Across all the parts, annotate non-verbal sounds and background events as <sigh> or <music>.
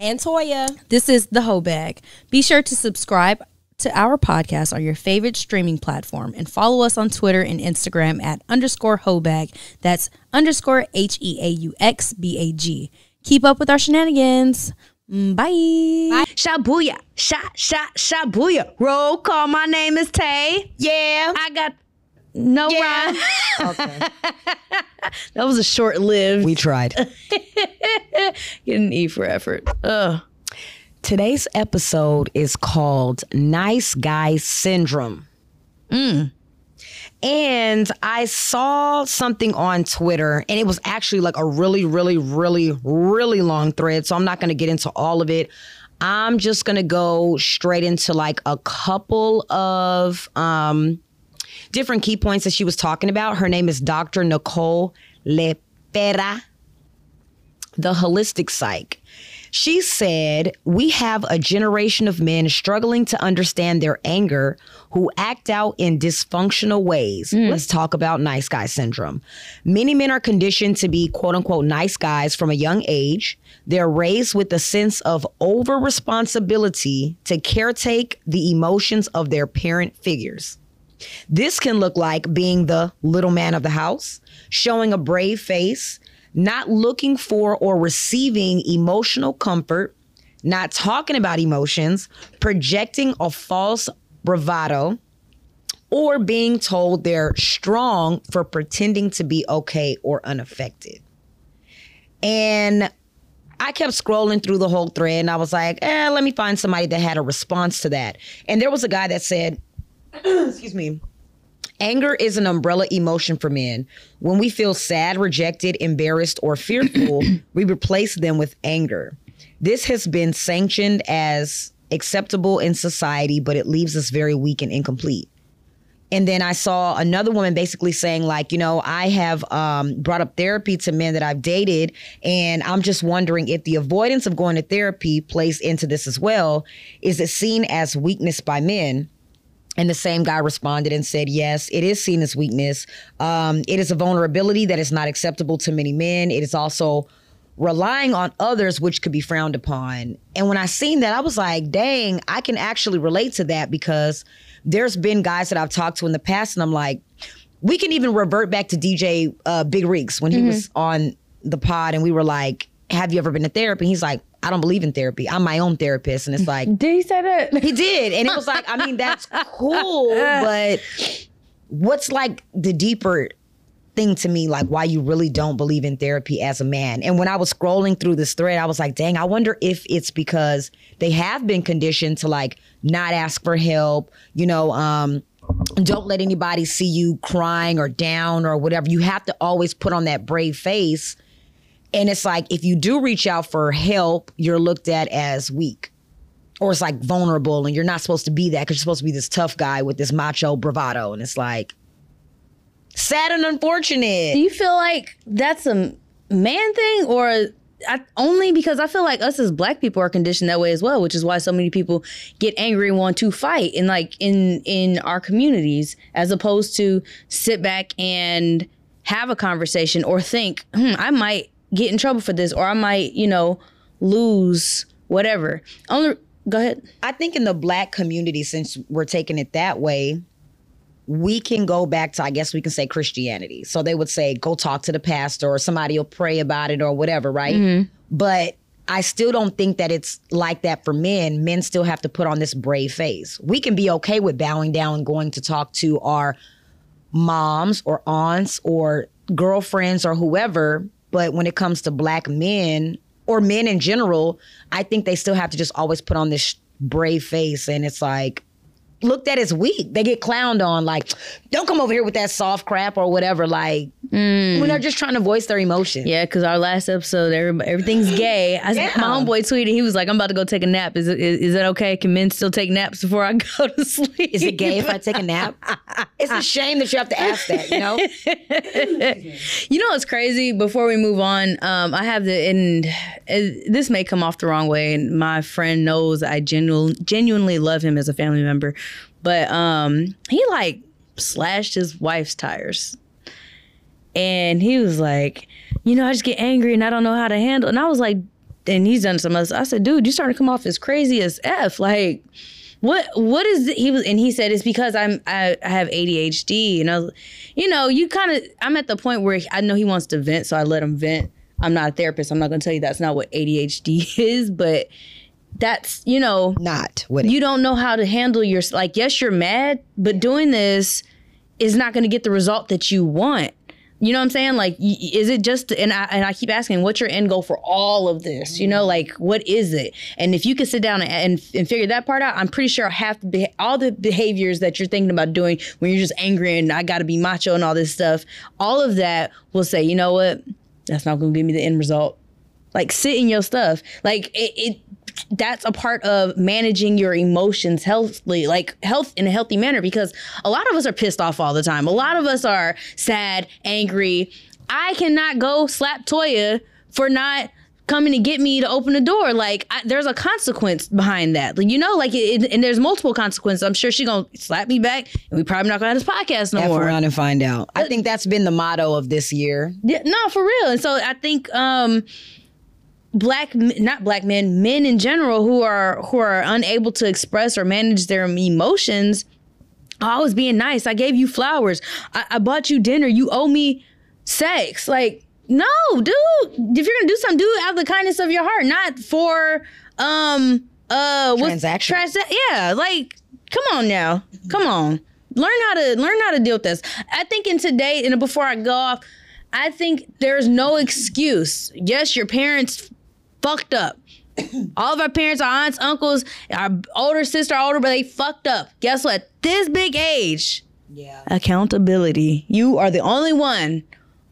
And Toya. This is the Heaux Bag. Be sure to subscribe to our podcast on your favorite streaming platform and follow us on Twitter and Instagram at underscore Heauxbag. That's underscore H E A U X B A G. Keep up with our shenanigans. Mm, Bye. Shabuya. Sha, sha, shabuya. Roll call. My name is Tay. Yeah. I got no Yeah. rhyme. <laughs> <laughs> that was a short lived. We tried. <laughs> Get an E for effort. Ugh. Today's episode is called Nice Guy Syndrome. And I saw something on Twitter, and it was actually like a really, really, really, really long thread. So I'm not going to get into all of it. I'm just going to go straight into like a couple of um, different key points that she was talking about. Her name is Dr. Nicole Lepera the holistic psych. She said, We have a generation of men struggling to understand their anger who act out in dysfunctional ways. Mm. Let's talk about nice guy syndrome. Many men are conditioned to be quote unquote nice guys from a young age. They're raised with a sense of over responsibility to caretake the emotions of their parent figures. This can look like being the little man of the house, showing a brave face, not looking for or receiving emotional comfort, not talking about emotions, projecting a false bravado, or being told they're strong for pretending to be okay or unaffected. And I kept scrolling through the whole thread and I was like, eh, let me find somebody that had a response to that. And there was a guy that said, <clears throat> excuse me, Anger is an umbrella emotion for men. When we feel sad, rejected, embarrassed, or fearful, <clears throat> we replace them with anger. This has been sanctioned as acceptable in society, but it leaves us very weak and incomplete. And then I saw another woman basically saying, like, you know, I have um, brought up therapy to men that I've dated, and I'm just wondering if the avoidance of going to therapy plays into this as well. Is it seen as weakness by men? And the same guy responded and said, Yes, it is seen as weakness. Um, it is a vulnerability that is not acceptable to many men. It is also relying on others, which could be frowned upon. And when I seen that, I was like, dang, I can actually relate to that because there's been guys that I've talked to in the past, and I'm like, we can even revert back to DJ uh, Big Reeks when he was on the pod, and we were like, Have you ever been to therapy? He's like, I don't believe in therapy. I'm my own therapist. And it's like, <laughs> Did he say that? <laughs> he did. And it was like, I mean, that's cool, <laughs> but what's like the deeper thing to me, like why you really don't believe in therapy as a man? And when I was scrolling through this thread, I was like, dang, I wonder if it's because they have been conditioned to like not ask for help, you know, um, don't let anybody see you crying or down or whatever. You have to always put on that brave face. And it's like if you do reach out for help, you're looked at as weak. Or it's like vulnerable and you're not supposed to be that because you're supposed to be this tough guy with this macho bravado. And it's like sad and unfortunate. Do you feel like that's a man thing or I, only because I feel like us as black people are conditioned that way as well, which is why so many people get angry and want to fight in like in in our communities as opposed to sit back and have a conversation or think, hmm, I might get in trouble for this or I might, you know, lose whatever. Only go ahead. I think in the black community, since we're taking it that way, we can go back to, I guess we can say Christianity. So they would say, go talk to the pastor or somebody will pray about it or whatever, right? Mm-hmm. But I still don't think that it's like that for men. Men still have to put on this brave face. We can be okay with bowing down and going to talk to our moms or aunts or girlfriends or whoever. But when it comes to black men or men in general, I think they still have to just always put on this brave face. And it's like, looked at as weak. They get clowned on, like, don't come over here with that soft crap or whatever. Like, when they're just trying to voice their emotion. Yeah, because our last episode, everything's <gasps> gay. I, Yeah. My homeboy tweeted, he was like, "I'm about to go take a nap. Is it is, is that okay? Can men still take naps before I <laughs> go to sleep? Is it gay if I take a nap? <laughs> it's a shame that you have to ask that, you know? <laughs> You know what's crazy? Before we move on, um, I have the and uh, this may come off the wrong way, and my friend knows I genu- genuinely love him as a family member, but um, he like slashed his wife's tires, and he was like, you know, I just get angry and I don't know how to handle, and I was like, and he's done some other. I said, dude, you starting to come off as crazy as f, like. What what is it? he was and he said it's because I'm I, I have ADHD and I was you know you kind of I'm at the point where I know he wants to vent so I let him vent. I'm not a therapist. I'm not going to tell you that's not what ADHD <laughs> is, but that's you know Not what you don't know how to handle your like yes you're mad, but doing this is not going to get the result that you want. You know what I'm saying? Like, is it just? And I and I keep asking, what's your end goal for all of this? You know, like, what is it? And if you can sit down and and, and figure that part out, I'm pretty sure half the beha- all the behaviors that you're thinking about doing when you're just angry and I got to be macho and all this stuff, all of that will say, you know what? That's not going to give me the end result. Like, sit in your stuff. Like, it. it that's a part of managing your emotions healthily, like health in a healthy manner, because a lot of us are pissed off all the time. A lot of us are sad, angry. I cannot go slap Toya for not coming to get me to open the door. Like I, there's a consequence behind that. Like, you know, like it, and there's multiple consequences. I'm sure she gonna slap me back, and we probably not gonna have this podcast no F more. around and find out. I think that's been the motto of this year. Yeah, no, for real. And so I think um black not black men, men in general who are who are unable to express or manage their emotions I was being nice. I gave you flowers. I, I bought you dinner. You owe me sex. Like, no, dude. If you're gonna do something, do it out of the kindness of your heart, not for um uh what's- Transaction. transa- yeah, like, come on now. Come on. Learn how to learn how to deal with this. I think in today, and before I go off, I think there's no excuse. Yes, your parents fucked up. <coughs> All of our parents, our aunts, uncles, our older sister, our older brother, they fucked up. Guess what? This big age, Yeah. accountability. You are the only one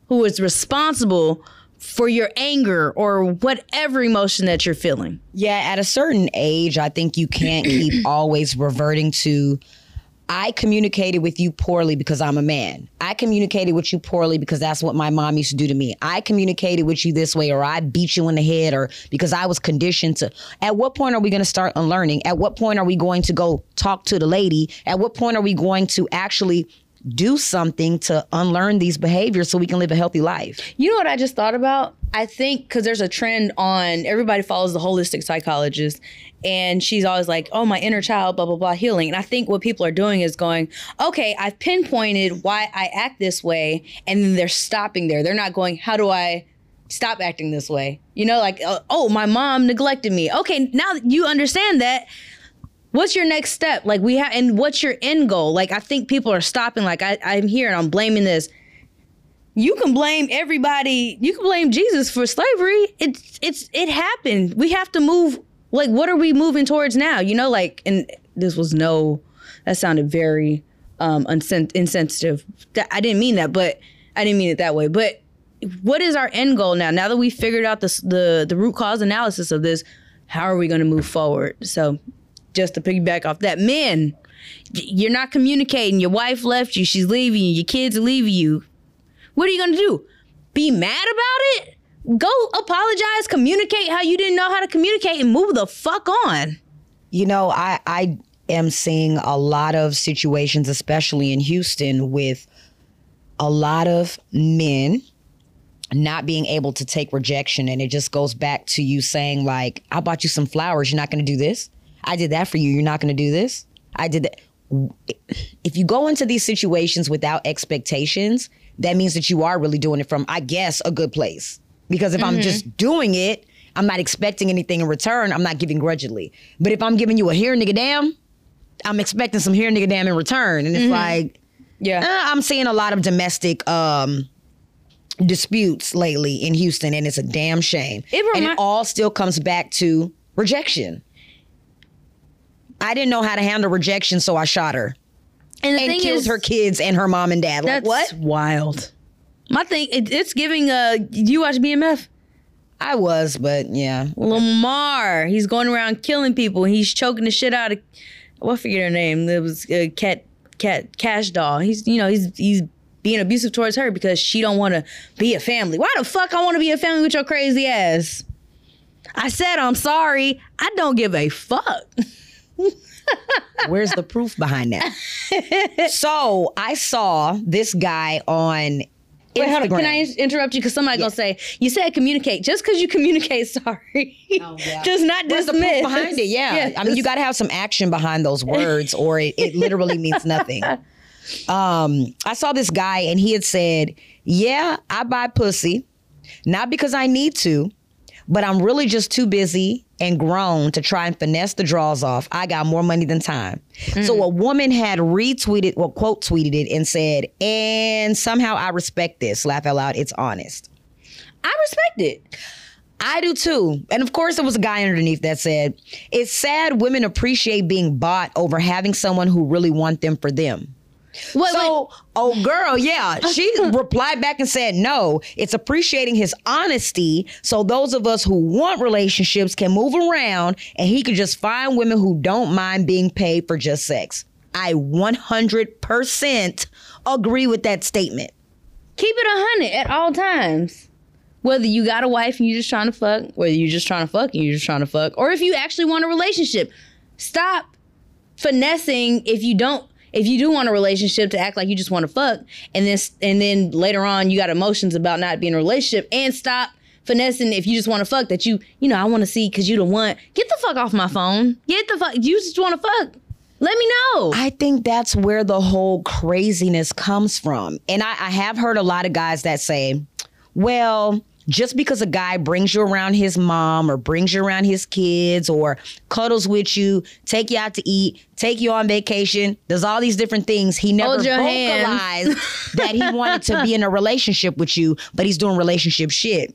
who is responsible for your anger or whatever emotion that you're feeling. Yeah, at a certain age, I think you can't keep <coughs> always reverting to I communicated with you poorly because I'm a man. I communicated with you poorly because that's what my mom used to do to me. I communicated with you this way or I beat you in the head or because I was conditioned to. At what point are we going to start unlearning? At what point are we going to go talk to the lady? At what point are we going to actually do something to unlearn these behaviors so we can live a healthy life? You know what I just thought about? I think because there's a trend on everybody follows the holistic psychologist, and she's always like, "Oh, my inner child, blah blah blah, healing." And I think what people are doing is going, "Okay, I've pinpointed why I act this way," and then they're stopping there. They're not going, "How do I?" Stop acting this way. You know, like, uh, oh, my mom neglected me. Okay, now you understand that, what's your next step? Like, we have, and what's your end goal? Like, I think people are stopping, like, I, I'm here and I'm blaming this you can blame everybody. You can blame Jesus for slavery. It's it's it happened. We have to move. Like, what are we moving towards now? You know, like, and this was no. That sounded very um unsen- insensitive. That, I didn't mean that, but I didn't mean it that way. But what is our end goal now? Now that we figured out the the the root cause analysis of this, how are we going to move forward? So, just to piggyback off that, men, you're not communicating. Your wife left you. She's leaving you. Your kids are leaving you. What are you gonna do? Be mad about it? Go apologize, communicate how you didn't know how to communicate, and move the fuck on. You know, I I am seeing a lot of situations, especially in Houston, with a lot of men not being able to take rejection, and it just goes back to you saying like, "I bought you some flowers. You're not going to do this. I did that for you. You're not going to do this. I did that." If you go into these situations without expectations, that means that you are really doing it from, I guess, a good place. Because if I'm just doing it, I'm not expecting anything in return. I'm not giving grudgingly. But if I'm giving you a here nigga damn, I'm expecting some here nigga damn in return. And it's like, Yeah. uh, I'm seeing a lot of domestic um, disputes lately in Houston, and it's a damn shame. It and it all still comes back to rejection. I didn't know how to handle rejection, so I shot her And the and killed is, her kids and her mom and dad. Like that's what? wild. My thing, it, it's giving. Uh, you watch BMF? I was, but yeah. Lamar, he's going around killing people. He's choking the shit out of. What I forget her name? It was uh, Cat Cat Kash Doll. He's you know he's he's being abusive towards her because she don't want to be a family. Why the fuck I want to be a family with your crazy ass? I said I'm sorry. I don't give a fuck. <laughs> <laughs> Where's the proof behind that? so I saw this guy on Wait, hold on. Instagram. Can I interrupt you? Because somebody gonna say you said communicate. Just because you communicate, <laughs> sorry, does not Where's the dismiss proof behind it? Yeah. I mean, you got to have some action behind those words, or it, it literally means nothing. <laughs> Um, I saw this guy, and he had said, "Yeah, I buy pussy, not because I need to, but I'm really just too busy and grown to try and finesse the draws off. I got more money than time." So mm. a woman had retweeted, well, quote tweeted it, and said, "And somehow I respect this. Laugh out loud. It's honest." I respect it. I do too. And of course, there was a guy underneath that said, It's sad women appreciate being bought over having someone who really want them for them. What, So, oh girl, yeah, she <laughs> replied back and said, No, it's appreciating his honesty. So, those of us who want relationships can move around and he could just find women who don't mind being paid for just sex. I 100% agree with that statement. keep it a hundred at all times. Whether you got a wife and you're just trying to fuck, whether you're just trying to fuck and you're just trying to fuck, or if you actually want a relationship, stop finessing if you don't. If you do want a relationship to act like you just want to fuck, and then and then later on you got emotions about not being in a relationship, and stop finessing if you just want to fuck that you you know I want to see because you the one. Get the fuck off my phone. Get the fuck. You just want to fuck. Let me know. I think that's where the whole craziness comes from. And I, I have heard a lot of guys that say, well, just because a guy brings you around his mom or brings you around his kids or cuddles with you, take you out to eat, take you on vacation, does all these different things, he never vocalized <laughs> that he wanted to be in a relationship with you, but he's doing relationship shit.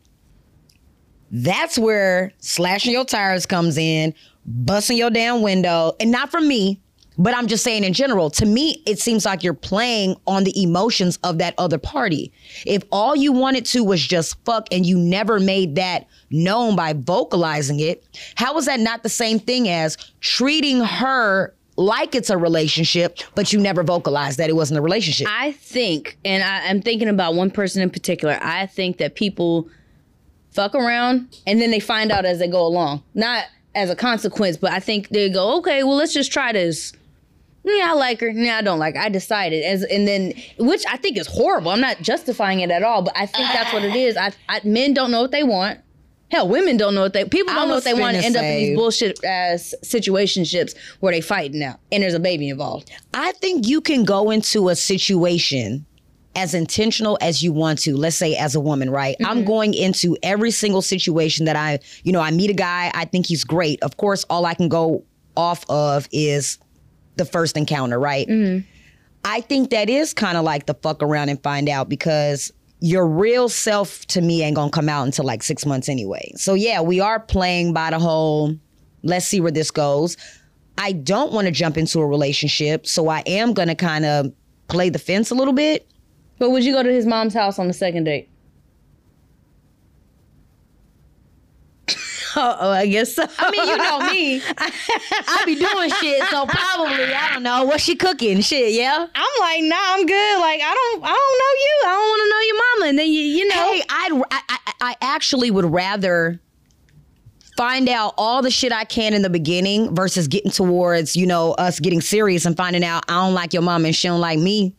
That's where slashing your tires comes in, busting your damn window, and not from me, but I'm just saying in general. To me, it seems like you're playing on the emotions of that other party. If all you wanted to was just fuck and you never made that known by vocalizing it, how is that not the same thing as treating her like it's a relationship, but you never vocalized that it wasn't a relationship? I think, and I, I'm thinking about one person in particular. I think that people fuck around and then they find out as they go along, not as a consequence, but I think they go, okay, well, let's just try this. Yeah, I like her. Yeah, I don't like her. I decided as, and then, which I think is horrible. I'm not justifying it at all, but I think that's what it is. I, I men don't know what they want. Hell, women don't know what they. People don't know what they want. to End up in these bullshit ass situationships where they fighting now, and there's a baby involved. I think you can go into a situation as intentional as you want to. Let's say as a woman, right? I'm mm-hmm. going into every single situation that I, you know, I meet a guy, I think he's great. Of course, all I can go off of is the first encounter, right? Mm-hmm. I think that is kind of like the fuck around and find out because your real self to me ain't gonna come out until like six months anyway. So yeah, we are playing by the whole let's see where this goes. I don't want to jump into a relationship, so I am gonna kind of play the fence a little bit. But would you go to his mom's house on the second date? Oh, I guess so. I mean, you know me. <laughs> I be doing shit, so probably I don't know what she cooking. Shit, yeah. I'm like, nah, I'm good. Like, I don't, I don't know you. I don't want to know your mama. And then you, you know, Hey, I'd, I, I, I actually would rather find out all the shit I can in the beginning versus getting towards, you know, us getting serious and finding out I don't like your mom and she don't like me.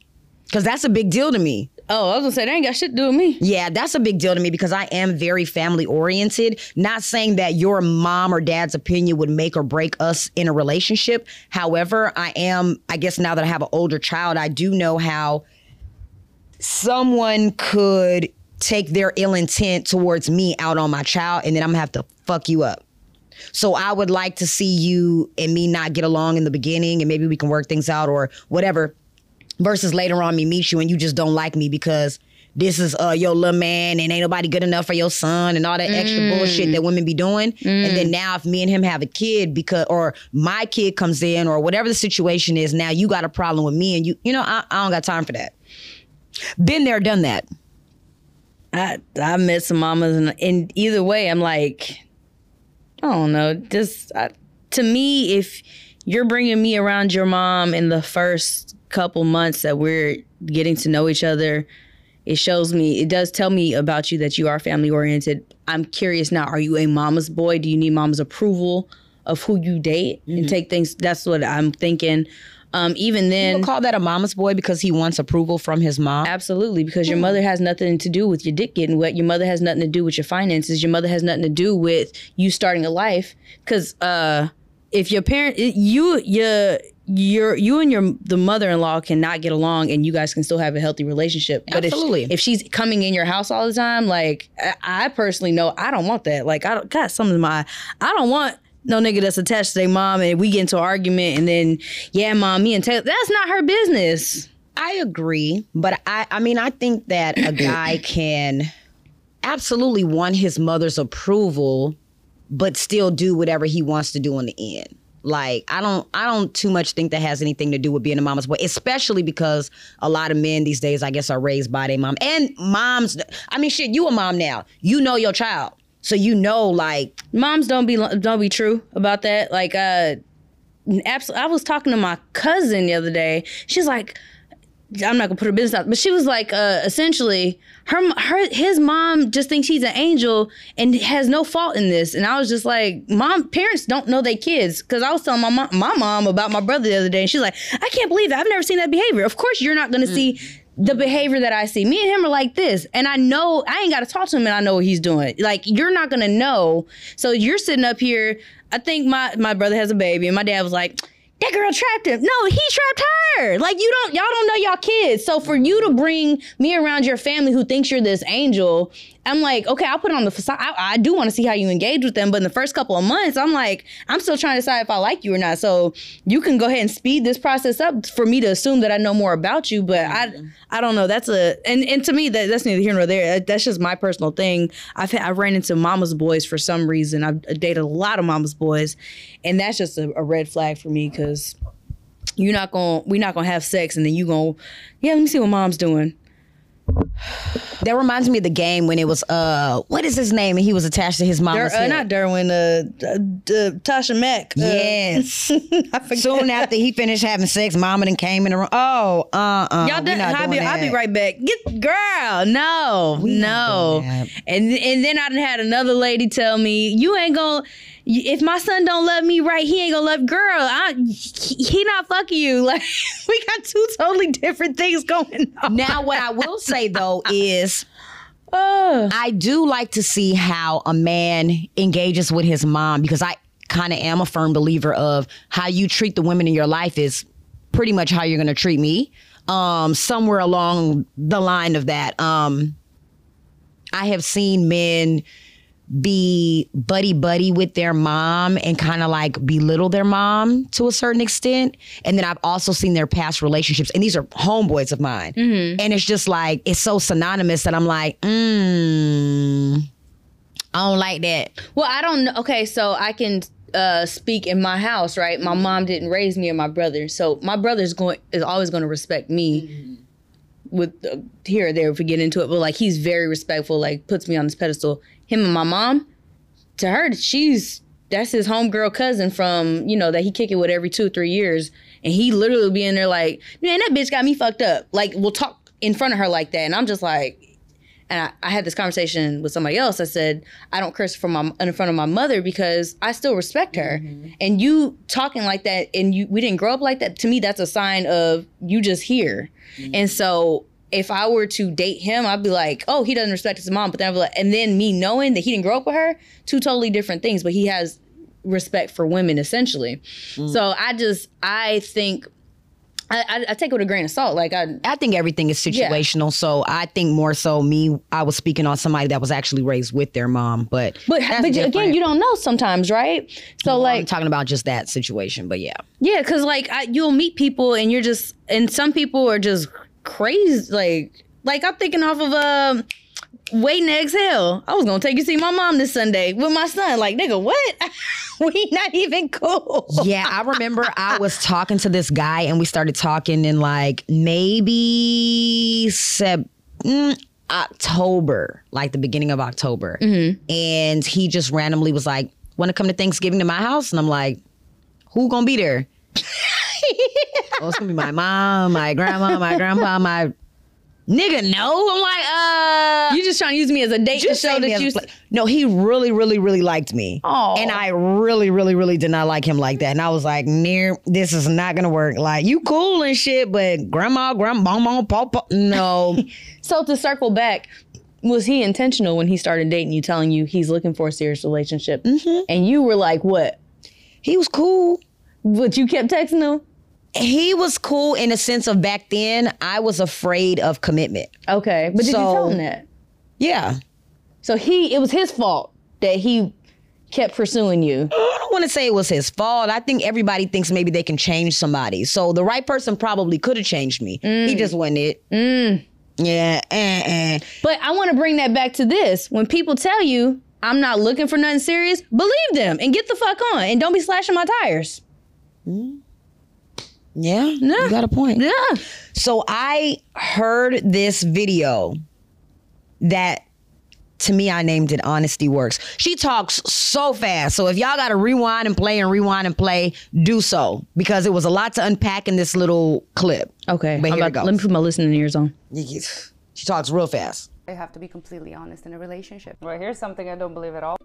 Cause that's a big deal to me. Oh, I was gonna say, they ain't got shit to do with me. Yeah, that's a big deal to me because I am very family oriented. Not saying that your mom or dad's opinion would make or break us in a relationship. However, I am, I guess now that I have an older child, I do know how someone could take their ill intent towards me out on my child and then I'm gonna have to fuck you up. So I would like to see you and me not get along in the beginning and maybe we can work things out or whatever versus later on me meet you and you just don't like me because this is uh your little man and ain't nobody good enough for your son and all that extra Mm. bullshit that women be doing. And then now if me and him have a kid because or my kid comes in or whatever the situation is, now you got a problem with me and you you know, I, I don't got time for that. Been there, done that. I I met some mamas, and, and either way, I'm like, I don't know. Just I, to me, if you're bringing me around your mom in the first couple months that we're getting to know each other, it shows me. It does tell me about you that you are family oriented. I'm curious now. Are you a mama's boy? Do you need mama's approval of who you date and take things? That's what I'm thinking. Um, even then, call that a mama's boy because he wants approval from his mom. Absolutely, because your mother has nothing to do with your dick getting wet. Your mother has nothing to do with your finances. Your mother has nothing to do with you starting a life. Because uh, if your parent, you, your, your, you and your the mother-in-law cannot get along, and you guys can still have a healthy relationship. But Absolutely. if if she's coming in your house all the time, like I, I personally know, I don't want that. Like I don't got some of my, I don't want. No nigga that's attached to their mom and we get into an argument and then yeah mom me and Taylor that's not her business. I agree, but I I mean I think that a <clears throat> guy can absolutely want his mother's approval but still do whatever he wants to do in the end. Like I don't I don't too much think that has anything to do with being a mama's boy, especially because a lot of men these days I guess are raised by their mom. And moms I mean shit, you a mom now. You know your child. So you know like moms don't be don't be true about that. Like, uh, absolutely. I was talking to my cousin the other day. She's like, I'm not gonna put her business out, but she was like, uh, essentially, her her his mom just thinks he's an angel and has no fault in this. And I was just like, mom, parents don't know their kids because I was telling my mom, my mom about my brother the other day, and she's like, I can't believe that. I've never seen that behavior. Of course, you're not gonna see the behavior that I see. Me and him are like this. And I know I ain't gotta talk to him and I know what he's doing. Like you're not gonna know. So you're sitting up here. I think my my brother has a baby and my dad was like, that girl trapped him. No, he trapped her. Like you don't y'all don't know y'all kids. So for you to bring me around your family who thinks you're this angel, I'm like, okay, I'll put it on the facade. I, I do want to see how you engage with them, but in the first couple of months, I'm like, I'm still trying to decide if I like you or not. So you can go ahead and speed this process up for me to assume that I know more about you. But I, mm-hmm. I don't know. That's a and and to me that that's neither here nor there. That's just my personal thing. I've I've ran into mama's boys for some reason. I've dated a lot of mama's boys, and that's just a, a red flag for me because you're not gonna we're not gonna have sex and then you gonna yeah let me see what mom's doing that reminds me of the game when it was uh what is his name and he was attached to his mama's uh, not Derwin uh, uh, Tasha Mack uh, Yes. <laughs> I. Soon after he finished having sex, mama then came in the room. Oh, uh, uh Y'all done, I'll be, I'll be right back. Get girl, no, no. And and then I done had another lady tell me, you ain't gonna. If my son don't love me right, he ain't gonna love girl. I, he, not fucking you. <laughs> Like we got two totally different things going on. Now, what I will say though <laughs> is, Oh. I do like to see how a man engages with his mom because I kind of am a firm believer of how you treat the women in your life is pretty much how you're going to treat me. Um, somewhere along the line of that, um, I have seen men be buddy buddy with their mom and kind of like belittle their mom to a certain extent. And then I've also seen their past relationships, and these are homeboys of mine. And it's just like it's so synonymous that I'm like, mm, I don't like that. Well, I don't know. Okay, so I can uh, speak in my house, right? My mom didn't raise me or my brother, so my brother's going is always going to respect me. With uh, here or there, if we get into it, but like he's very respectful, like puts me on this pedestal. Him and my mom, to her, she's that's his homegirl cousin from you know that he kick it with every two or three years, and he literally be in there like, man, that bitch got me fucked up. Like we'll talk in front of her like that, and I'm just like, and I, I had this conversation with somebody else. I said, I don't curse from my in front of my mother because I still respect her. Mm-hmm. And you talking like that, and you we didn't grow up like that. To me, that's a sign of you just here. Mm-hmm. And so if I were to date him, I'd be like, oh, he doesn't respect his mom. But then I'd be like, and then me knowing that he didn't grow up with her, two totally different things. But he has respect for women essentially. Mm. So I just I think. I, I, take it with a grain of salt. Like I, I think everything is situational. So I think more so me, I was speaking on somebody that was actually raised with their mom, but But but different. again, you don't know sometimes, right? So I'm like, talking about just that situation, but yeah. yeah, because like I, you'll meet people and you're just, and some people are just crazy. Like Like I'm thinking off of um waiting to exhale. I was gonna take you see my mom this Sunday with my son. Like, nigga, what? <laughs> we not even cool. Yeah, I remember I was talking to this guy and we started talking in like maybe Sep- mm, October, like the beginning of October. And he just randomly was like, Want to come to Thanksgiving to my house? And I'm like, Who gonna be there? <laughs> oh, it's gonna be my mom, my grandma, my grandpa, my nigga. No, I'm like, uh, You just trying to use me as a date to show that you. pla- no, he really, really, really liked me. Aw. And I really, really, really did not like him like that. And I was like, near, this is not gonna work. Like, you cool and shit, but grandma, grandma, mom, papa, no. <laughs> So to circle back, was he intentional when he started dating you, telling you he's looking for a serious relationship, and you were like, what? he was cool. But you kept texting him. He was cool in the sense of back then, I was afraid of commitment. Okay, but did you So- tell him that? Yeah. So he, it was his fault that he kept pursuing you. <gasps> I don't want to say it was his fault. I think everybody thinks maybe they can change somebody. So the right person probably could have changed me. He just wasn't it. Yeah. eh, eh. But I want to bring that back to this. When people tell you I'm not looking for nothing serious, believe them and get the fuck on and don't be slashing my tires. Yeah. You got a point. Yeah. So I heard this video that to me I named it Honesty Works. She talks so fast. So if y'all got to rewind and play and rewind and play, do so because it was a lot to unpack in this little clip. Okay. But I'm here it about- goes. Let me put my listening ears on. She talks real fast. I have to be completely honest in a relationship. Well, here's something I don't believe at all.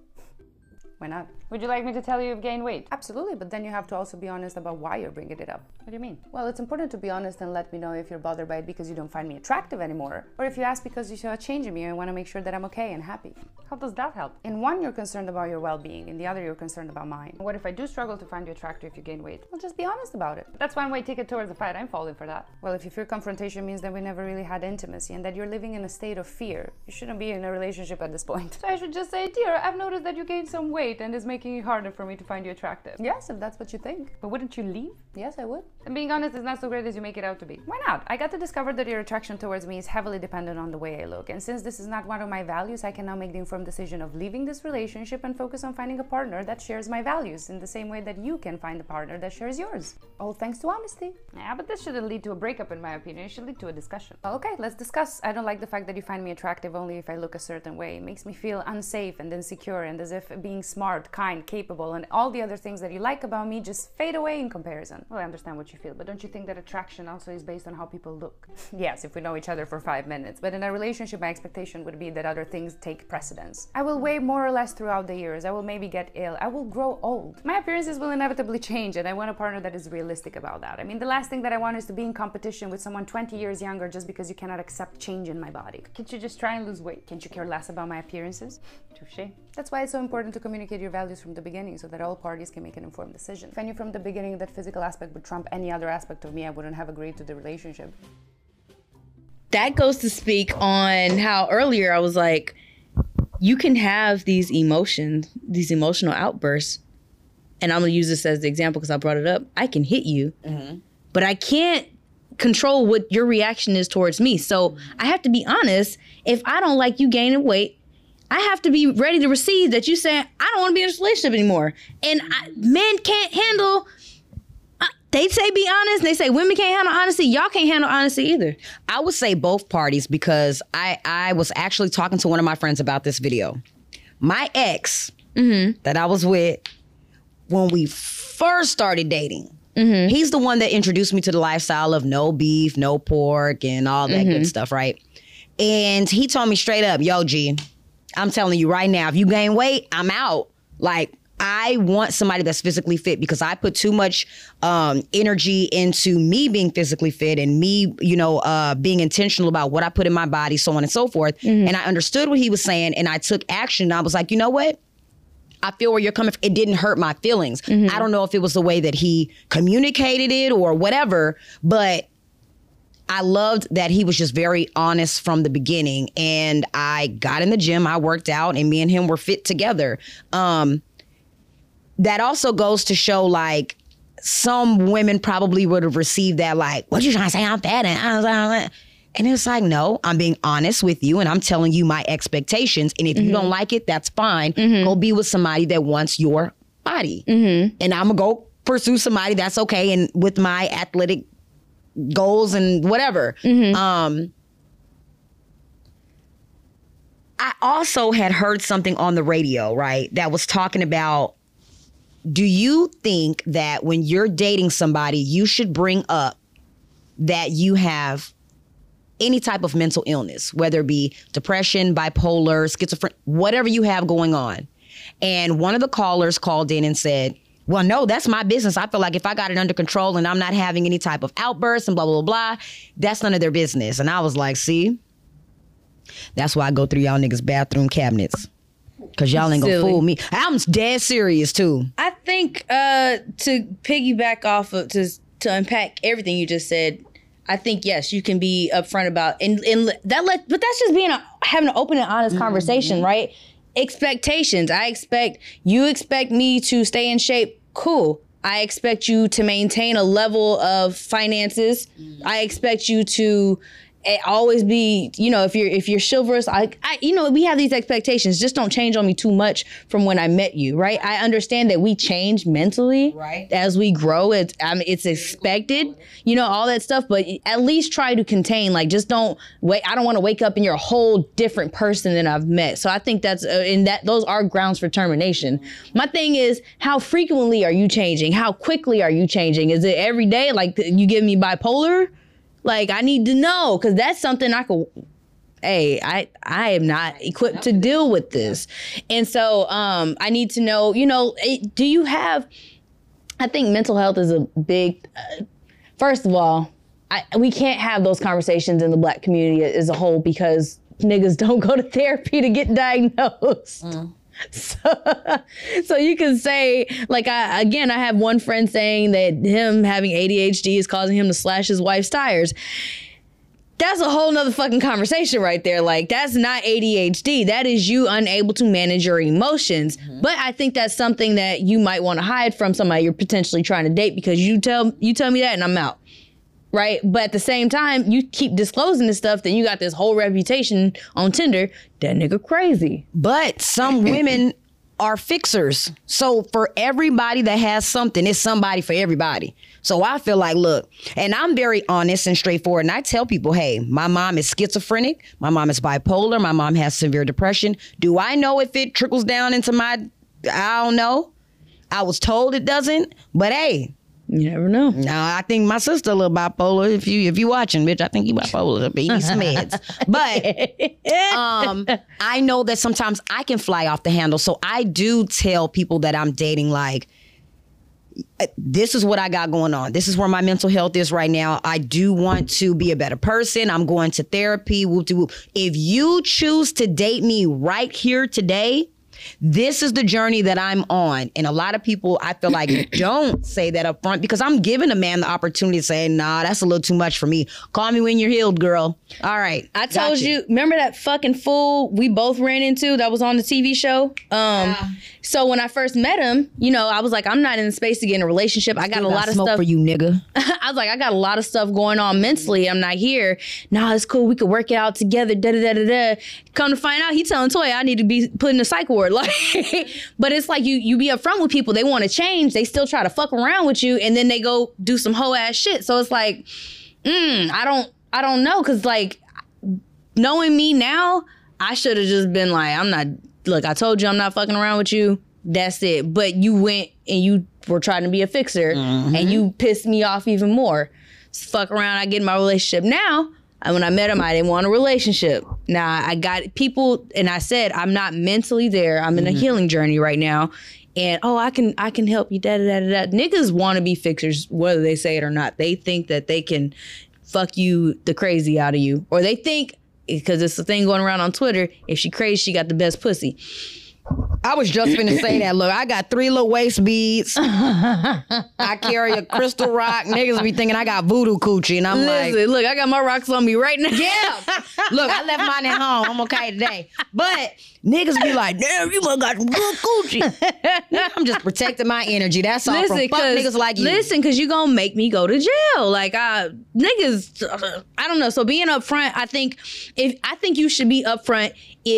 Why not? Would you like me to tell you you've gained weight? Absolutely, but then you have to also be honest about why you're bringing it up. What do you mean? Well, it's important to be honest and let me know if you're bothered by it because you don't find me attractive anymore, or if you ask because you saw a change in me and want to make sure that I'm okay and happy. How does that help? In one, you're concerned about your well being, in the other, you're concerned about mine. What if I do struggle to find you attractive if you gain weight? Well, just be honest about it. That's one way ticket towards the fight. I'm falling for that. Well, if you fear confrontation means that we never really had intimacy and that you're living in a state of fear, you shouldn't be in a relationship at this point. So I should just say, dear, I've noticed that you gained some weight and is making it harder for me to find you attractive. yes, if that's what you think. But wouldn't you leave? Yes, I would. And being honest is not so great as you make it out to be. Why not? I got to discover that your attraction towards me is heavily dependent on the way I look. And since this is not one of my values, I can now make the informed decision of leaving this relationship and focus on finding a partner that shares my values in the same way that you can find a partner that shares yours. All thanks to honesty. Yeah, but this shouldn't lead to a breakup, in my opinion. It should lead to a discussion. Okay, let's discuss. I don't like the fact that you find me attractive only if I look a certain way. It makes me feel unsafe and insecure and as if being smart, kind, capable, and all the other things that you like about me just fade away in comparison. Well, I understand what you feel, but don't you think that attraction also is based on how people look? <laughs> Yes, if we know each other for five minutes. But in a relationship, my expectation would be that other things take precedence. I will weigh more or less throughout the years. I will maybe get ill. I will grow old. My appearances will inevitably change, and I want a partner that is realistic about that. I mean, the last thing that I want is to be in competition with someone 20 years younger just because you cannot accept change in my body. Can't you just try and lose weight? Can't you care less about my appearances? Touche. That's why it's so important to communicate your values from the beginning so that all parties can make an informed decision. If I knew from the beginning that physical aspect would trump any other aspect of me, I wouldn't have agreed to the relationship. that goes to speak on how earlier I was like, you can have these emotions, these emotional outbursts, and I'm gonna use this as the example because I brought it up. I can hit you, mm-hmm. but I can't control what your reaction is towards me. So I have to be honest. If I don't like you gaining weight, I have to be ready to receive that you saying I don't want to be in a relationship anymore. And I, men can't handle. uh, They say be honest. They say women can't handle honesty. Y'all can't handle honesty either. I would say both parties because I I was actually talking to one of my friends about this video. My ex mm-hmm. that I was with when we first started dating. Mm-hmm. He's the one that introduced me to the lifestyle of no beef, no pork, and all that good mm-hmm. stuff, right? And he told me straight up, "Yo, G, I'm telling you right now, if you gain weight, I'm out. Like." I want somebody that's physically fit because I put too much um, energy into me being physically fit and me, you know, uh, being intentional about what I put in my body, so on and so forth. And I understood what he was saying, and I took action. And I was like, you know what? I feel where you're coming from. It didn't hurt my feelings. I don't know if it was the way that he communicated it or whatever, but I loved that he was just very honest from the beginning. And I got in the gym, I worked out, and me and him were fit together. Um, that also goes to show like some women probably would have received that like, what you trying to say? I'm fat and I was like, And it's like, no, I'm being honest with you and I'm telling you my expectations. And if you don't mm-hmm. like it, that's fine. Mm-hmm. Go be with somebody that wants your body. Mm-hmm. And I'm going to go pursue somebody that's okay and with my athletic goals and whatever. Um, I also had heard something on the radio, right, that was talking about do you think that when you're dating somebody, you should bring up that you have any type of mental illness, whether it be depression, bipolar, schizophrenia, whatever you have going on? And one of the callers called in and said, well, no, that's my business. I feel like if I got it under control and I'm not having any type of outbursts and blah, blah, blah, blah, that's none of their business. And I was like, see, that's why I go through y'all niggas' bathroom cabinets. Cause y'all ain't gonna Silly. fool me. I'm dead serious too. I think uh, to piggyback off of to to unpack everything you just said, I think yes, you can be upfront about and and that let but that's just being a, having an open and honest conversation, right? Expectations. I expect you expect me to stay in shape. Cool. I expect you to maintain a level of finances. Mm-hmm. I expect you to always be, you know, if you're if you're chivalrous, I, I, you know, we have these expectations. Just don't change on me too much from when I met you, right? I understand that we change mentally, Right. as we grow. It's I mean, it's expected, you know, all that stuff. But at least try to contain. Like, just don't wait. I don't want to wake up and you're a whole different person than I've met. So I think that's uh, and that those are grounds for termination. My thing is, how frequently are you changing? How quickly are you changing? Is it every day? Like you give me bipolar? Like I need to know because that's something I could. Hey, I I am not equipped to deal with this, and so um, I need to know. You know, eh, do you have? I think mental health is a big. Uh, first of all, I, we can't have those conversations in the black community as a whole because niggas <laughs> don't go to therapy to get diagnosed. <laughs> So, so you can say like I again I have one friend saying that him having ADHD is causing him to slash his wife's tires. That's a whole nother fucking conversation right there. Like that's not ADHD. That is you unable to manage your emotions. Mm-hmm. But I think that's something that you might want to hide from somebody you're potentially trying to date because you tell you tell me that and I'm out. Right? But at the same time, you keep disclosing this stuff, then you got this whole reputation on Tinder. That nigga crazy. But some <laughs> women are fixers. So for everybody that has something, it's somebody for everybody. So I feel like, look, and I'm very honest and straightforward. And I tell people, hey, my mom is schizophrenic. My mom is bipolar. My mom has severe depression. Do I know if it trickles down into my, I don't know. I was told it doesn't, but hey, You never know. No, I think my sister a little bipolar. If you if you watching, bitch, I think you bipolar. But eat some meds. <laughs> But um, I know that sometimes I can fly off the handle. So I do tell people that I'm dating like. This is what I got going on. This is where my mental health is right now. I do want to be a better person. I'm going to therapy. Whoop de whoop. If you choose to date me right here today, this is the journey that I'm on. And a lot of people, I feel like, <clears throat> don't say that up front because I'm giving a man the opportunity to say, nah, that's a little too much for me. Call me when you're healed, girl. All right. I told Gotcha. you, remember that fucking fool we both ran into that was on the TV show? Um so when I first met him, you know, I was like, I'm not in the space to get in a relationship. I got a lot of smoke stuff for you, nigga. <laughs> I was like, I got a lot of stuff going on mentally. I'm not here. Nah, it's cool. We could work it out together. Da da da da da. Come to find out, he telling Toy I need to be put in a psych ward. <laughs> Like, but it's like you you be upfront with people. They want to change. They still try to fuck around with you, and then they go do some hoe ass shit. So it's like, mm, I don't I don't know, cause like knowing me now, I should have just been like, I'm not. Look, I told you I'm not fucking around with you. That's it. But you went and you were trying to be a fixer, and you pissed me off even more. So fuck around. I get in my relationship now. And when I met him, I didn't want a relationship. Now I got people, and I said I'm not mentally there. I'm in a mm-hmm. healing journey right now, and oh, I can I can help you. Da da da da. da. Niggas want to be fixers, whether they say it or not. They think that they can fuck you the crazy out of you, or they think because it's the thing going around on Twitter. If she crazy, she got the best pussy. I was just finna say that. Look, I got three little waist beads. <laughs> I carry a crystal rock. Niggas be thinking I got voodoo coochie, and I'm like, look, I got my rocks on me right now. yeah. <laughs> Look, I left mine at home. I'm okay today. But niggas be like, damn, you must got some good coochie. <laughs> I'm just protecting my energy. That's all Listen, from fuck niggas like you. listen, cause you gonna make me go to jail. Like, I niggas, I don't know. So being upfront, I think if I think you should be upfront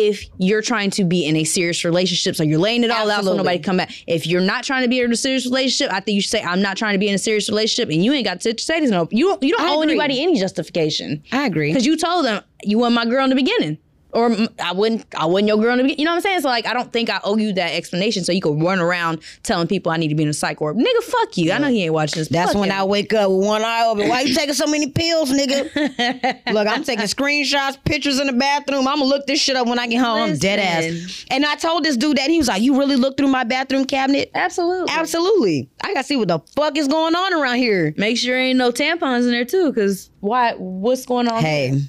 if you're trying to be in a serious relationship. So you're laying it all out so nobody come back. If you're not trying to be in a serious relationship, I think you should say I'm not trying to be in a serious relationship, and you ain't got to say this. No, you don't- you don't I owe agree. anybody any justification. I agree. Because you told them you weren't my girl in the beginning. Or I wouldn't, I wouldn't your girl in the beginning. You know what I'm saying? So like, I don't think I owe you that explanation. So you could run around telling people I need to be in a psych ward. Nigga, fuck you. I know he ain't watching this. That's Fuck when him. I wake up with one eye open. Why you taking so many pills, nigga? <laughs> look, I'm taking screenshots, pictures in the bathroom. I'm gonna look this shit up when I get home. I'm dead ass. And I told this dude that he was like, "You really looked through my bathroom cabinet?" absolutely, Absolutely. I gotta see what the fuck is going on around here. Make sure ain't no tampons in there too, because why? What's going on? Hey,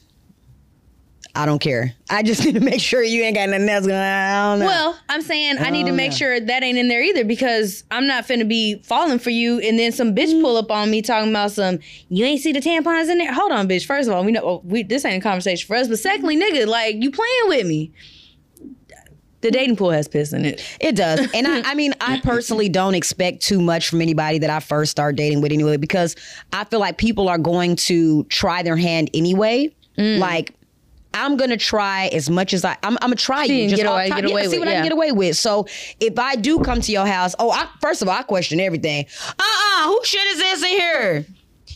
I don't care. I just <laughs> need to make sure you ain't got nothing else going on. I don't know. Well, I'm saying I need to Oh, make yeah. sure that ain't in there either because I'm not finna be falling for you and then some bitch pull up on me talking about some you ain't see the tampons in there. Hold on, bitch. First of all, we know oh, we this ain't a conversation for us. But secondly, nigga, like you playing with me. The dating pool has piss in it. It does. <laughs> And I, I mean, I personally don't expect too much from anybody that I first start dating with anyway, because I feel like people are going to try their hand anyway. Mm. Like, I'm gonna try as much as I. I'm, I'm gonna try See you. and Just get away- get away yeah, see what I can get away with. So if I do come to your house, oh, I, first of all, I question everything. Uh, uh who shit is this in here?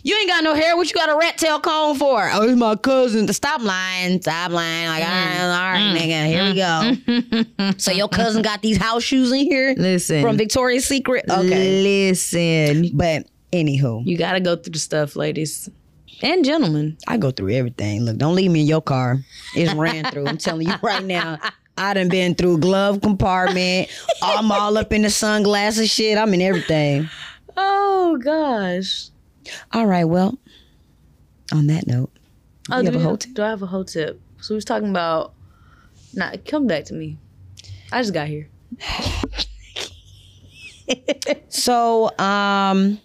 You ain't got no hair. What you got a rat tail comb for? Oh, it's my cousin. The stop lying. Stop lying. Like, Mm. all right, nigga, here we go. <laughs> so your cousin got these house shoes in here? Listen. From Victoria's Secret? Okay. Listen. But anywho, You gotta go through the stuff, ladies. And gentlemen. I go through everything. Look, don't leave me in your car. It's ran through. I'm telling you right now. <laughs> I done been through glove compartment. I'm all up in the sunglasses shit. I'm in everything. Oh gosh. All right, well, on that note, Oh, you do, have a whole tip? do I have a whole tip? So we was talking about nah, come back to me. I just got here. <laughs> So, um,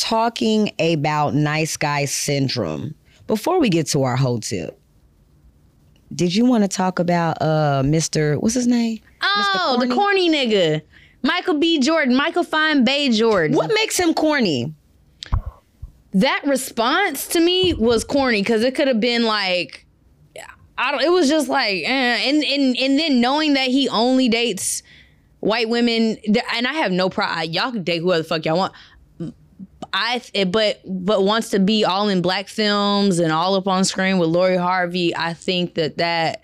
talking about nice guy syndrome. Before we get to our whole tip, did you want to talk about uh Mr. What's his name? Oh, the corny nigga. Michael B. Jordan, Michael Fine Bay Jordan. What makes him corny? That response to me was corny because it could have been like, I don't. It was just like, eh. and and and then knowing that he only dates white women, and I have no problem. Y'all can date whoever the fuck y'all want. I th- but but wants to be all in black films and all up on screen with Lori Harvey. I think that that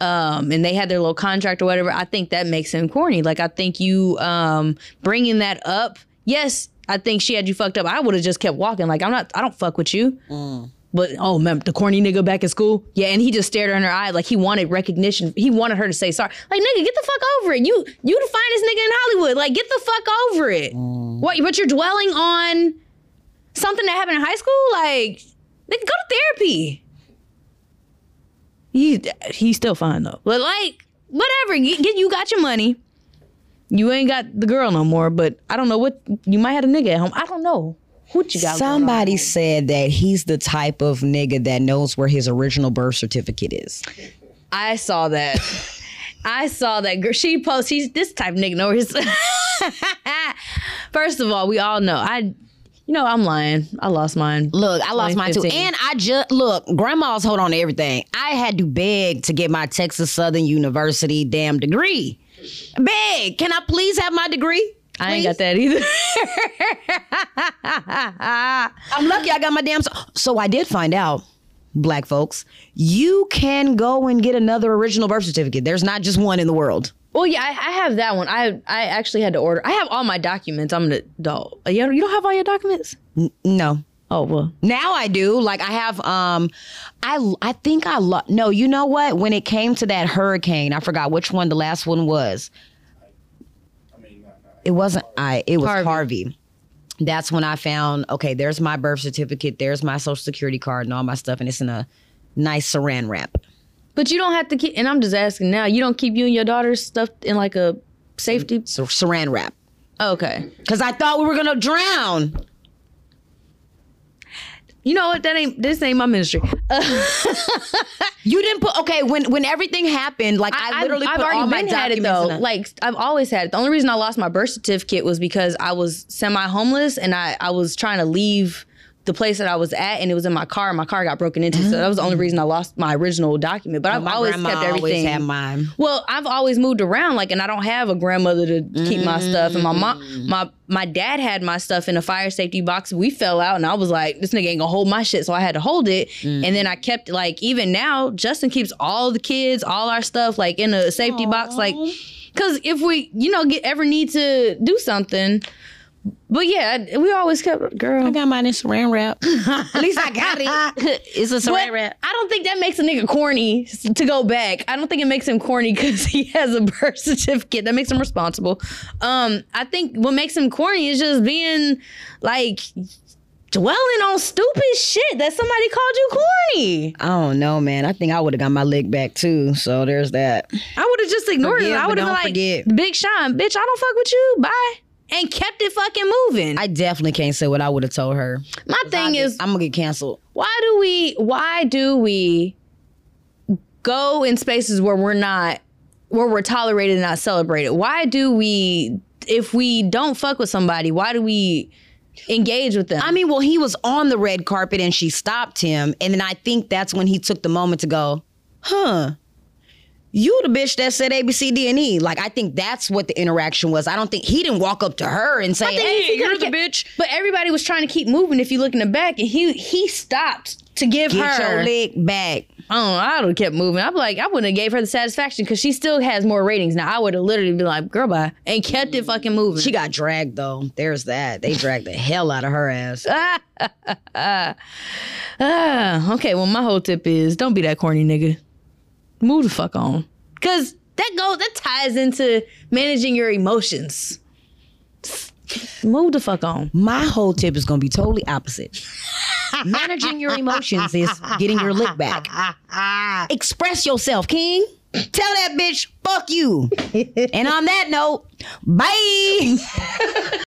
um, and they had their little contract or whatever. I think that makes him corny. Like I think you um, bringing that up. Yes, I think she had you fucked up. I would have just kept walking. Like I'm not. I don't fuck with you. But oh man, the corny nigga back in school. Yeah, and he just stared her in her eye like he wanted recognition. He wanted her to say sorry. Like nigga, get the fuck over it. You you the finest nigga in Hollywood. Like get the fuck over it. Mm. What? But you're dwelling on something that happened in high school. Like nigga, go to therapy. He he's still fine though. But like whatever, you, get you got your money. You ain't got the girl no more. But I don't know what you might have a nigga at home. I don't know what you got. Somebody said that he's the type of nigga that knows where his original birth certificate is. I saw that. I saw that girl. She posts. He's this type of nigga. Know where his. <laughs> First of all, we all know. I, you know, I'm lying. I lost mine. Look, I lost mine too. And I just look, grandma's hold on to everything. I had to beg to get my Texas Southern University damn degree. Beg, can I please have my degree? I ain't got that either. <laughs> I'm lucky I got my damn. So, so I did find out, black folks, you can go and get another original birth certificate. There's not just one in the world. well, yeah, I, I have that one. I I actually had to order. I have all my documents. I'm an adult. You don't, you don't have all your documents? No. Oh well. Now I do. Like I have um I I think I lo- no, you know what? When it came to that hurricane, I forgot which one the last one was. It wasn't I, it was Harvey. Harvey. That's when I found, okay, there's my birth certificate, there's my social security card and all my stuff, and it's in a nice saran wrap. But you don't have to keep. And I'm just asking now. You don't keep you and your daughter's stuff in like a safety. Saran wrap. Okay. Cause I thought we were gonna drown. You know what? That ain't. This ain't my ministry. <laughs> You didn't put okay when when everything happened. Like I, literally I've put already all my had it though. Like I've always had it. The only reason I lost my birth certificate was because I was semi homeless and I I was trying to leave the place that I was at and it was in my car. My car got broken into, so that was the only reason I lost my original document. But I've my always kept always everything. had mine. Well, I've always moved around, like, and I don't have a grandmother to keep my stuff. And my mom, Mm. my my dad had my stuff in a fire safety box. We fell out, and I was like, this nigga ain't gonna hold my shit, so I had to hold it. Mm. And then I kept like, even now, Justin keeps all the kids, all our stuff, like in a safety box, like, because if we, you know, get ever need to do something. But yeah, we always kept girl. I got mine in saran wrap. <laughs> At least I got it. <laughs> it's a But saran wrap. I don't think that makes a nigga corny to go back. I don't think it makes him corny because <laughs> he has a birth certificate. That makes him responsible. Um, I think what makes him corny is just being like dwelling on stupid shit that somebody called you corny. I don't know, man. I think I would have got my lick back too. So there's that. I would have just ignored Forgive, it. I would have been like, forget. Big Sean, bitch, I don't fuck with you. Bye. And kept it fucking moving. I definitely can't say what I would have told her. My thing is, I'm gonna get canceled. why do we why do we go in spaces where we're not where we're tolerated and not celebrated why do we if we don't fuck with somebody why do we engage with them I mean, well, he was on the red carpet and she stopped him, and then I think that's when he took the moment to go, huh. You the bitch that said A B C D and E. Like I think that's what the interaction was. I don't think he didn't walk up to her and say, "Hey, he you're the bitch." but everybody was trying to keep moving if you look in the back and he he stopped to give Get her your lick back. Oh, I don't know, I would have kept moving. I'm like, I wouldn't have gave her the satisfaction because she still has more ratings now. I would have literally been like, girl, bye, and kept it fucking moving. She got dragged though. There's that. They dragged the hell out of her ass. <laughs> Ah, okay, well, my whole tip is don't be that corny nigga. Move the fuck on. Cause that goes that ties into managing your emotions. Move the fuck on. My whole tip is gonna be totally opposite. <laughs> Managing your emotions is getting your lick back. Express yourself, King. Tell that bitch, fuck you. and on that note, bye. <laughs>